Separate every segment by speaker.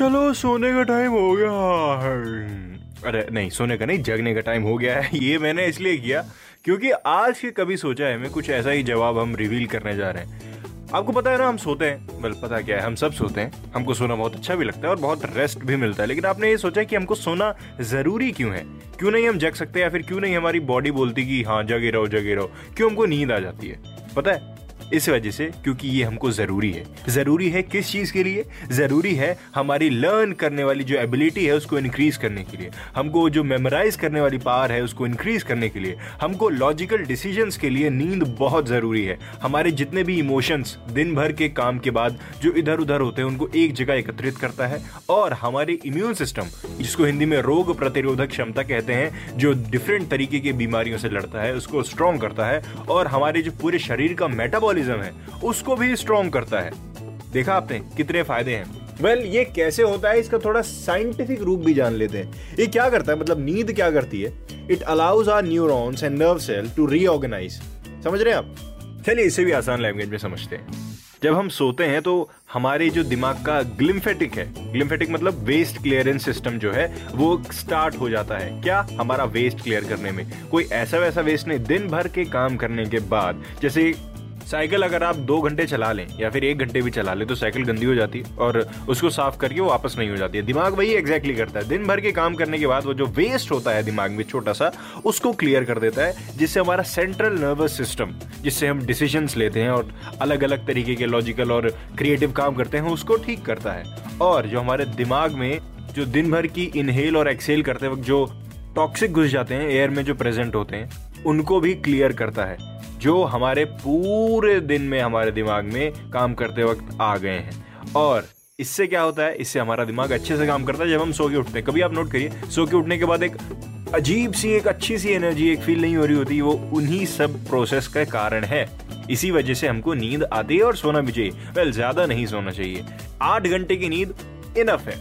Speaker 1: चलो, सोने का टाइम हो गया। अरे, नहीं, सोने का नहीं, जगने का टाइम हो गया है। ये मैंने इसलिए किया क्योंकि आज के कभी सोचा है मैं कुछ ऐसा ही जवाब हम रिवील करने जा रहे हैं। आपको पता है ना, हम सोते हैं। बल पता क्या है, हम सब सोते हैं। हमको सोना बहुत अच्छा भी लगता है और बहुत रेस्ट भी मिलता है। लेकिन आपने ये सोचा कि हमको सोना ज़रूरी क्यों है? क्यों नहीं हम जग सकते या फिर क्यों नहीं हमारी बॉडी बोलती कि हाँ जगे रहो जगे रहो? क्यों हमको नींद आ जाती है? पता है इस वजह से क्योंकि ये हमको ज़रूरी है। ज़रूरी है किस चीज़ के लिए? ज़रूरी है हमारी लर्न करने वाली जो एबिलिटी है उसको इंक्रीज करने के लिए। हमको जो मेमोराइज करने वाली पावर है उसको इंक्रीज करने के लिए। हमको लॉजिकल डिसीजंस के लिए नींद बहुत ज़रूरी है। हमारे जितने भी इमोशंस दिन भर के काम के बाद जो इधर उधर होते हैं, उनको एक जगह एकत्रित करता है और हमारे इम्यून सिस्टम जिसको हिंदी में रोग प्रतिरोधक क्षमता कहते हैं, जो डिफरेंट तरीके की बीमारियों से लड़ता है, उसको स्ट्रॉन्ग करता है और हमारे जो पूरे शरीर का मेटाबॉलिज्म मेटाबॉलिज्म है उसको भी स्ट्रॉन्ग करता है। देखा आपने कितने फ़ायदे हैं? वेल well, ये कैसे होता है इसका थोड़ा साइंटिफिक रूप भी जान लेते हैं। ये क्या करता है मतलब नींद क्या करती है? It allows our neurons and nerve cell to reorganise समझ रहे हैं आप? चलिए इसे भी आसान लैंग्वेज में समझते हैं। जब हम सोते हैं तो हमारे जो दिमाग का ग्लिम्फेटिक है ग्लिम्फेटिक मतलब वेस्ट क्लियरेंस सिस्टम जो है वो स्टार्ट हो जाता है। क्या? हमारा वेस्ट क्लियर करने में। कोई ऐसा वैसा वेस्ट नहीं दिन भर के काम करने के बाद जैसे साइकिल अगर आप दो घंटे चला लें या फिर एक घंटे भी चला लें तो साइकिल गंदी हो जाती है और उसको साफ़ करके वो वापस नहीं हो जाती है। दिमाग वही एग्जैक्टली करता है। दिन भर के काम करने के बाद वो जो वेस्ट होता है दिमाग में छोटा सा, उसको क्लियर कर देता है, जिससे हमारा सेंट्रल नर्वस सिस्टम जिससे हम डिसीज़न लेते हैं और अलग अलग तरीके के लॉजिकल और क्रिएटिव काम करते हैं, उसको ठीक करता है। और जो हमारे दिमाग में जो दिन भर की इनहेल और एक्सेल करते वक्त जो टॉक्सिक घुस जाते हैं एयर में जो प्रेजेंट होते हैं, उनको भी क्लियर करता है। जो हमारे पूरे दिन में, हमारे दिमाग में काम करते वक्त आ गए हैं। और इससे क्या होता है? इससे हमारा दिमाग अच्छे से काम करता है जब हम सो के उठते हैं। कभी आप नोट करिए, सो के उठने के बाद एक अजीब सी, एक अच्छी सी एनर्जी एक फील नहीं हो रही होती, वो उन्हीं सब प्रोसेस का कारण है। इसी वजह से हमको नींद आती है और सोना भी चाहिए। वेल ज़्यादा नहीं सोना चाहिए। आठ घंटे की नींद इनफ है।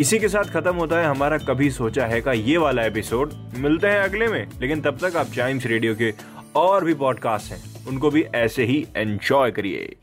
Speaker 1: इसी के साथ खत्म होता है हमारा कभी सोचा है का ये वाला एपिसोड मिलते हैं अगले में, लेकिन तब तक आप चाइम्स रेडियो के और भी पॉडकास्ट हैं। उनको भी ऐसे ही एंजॉय करिए।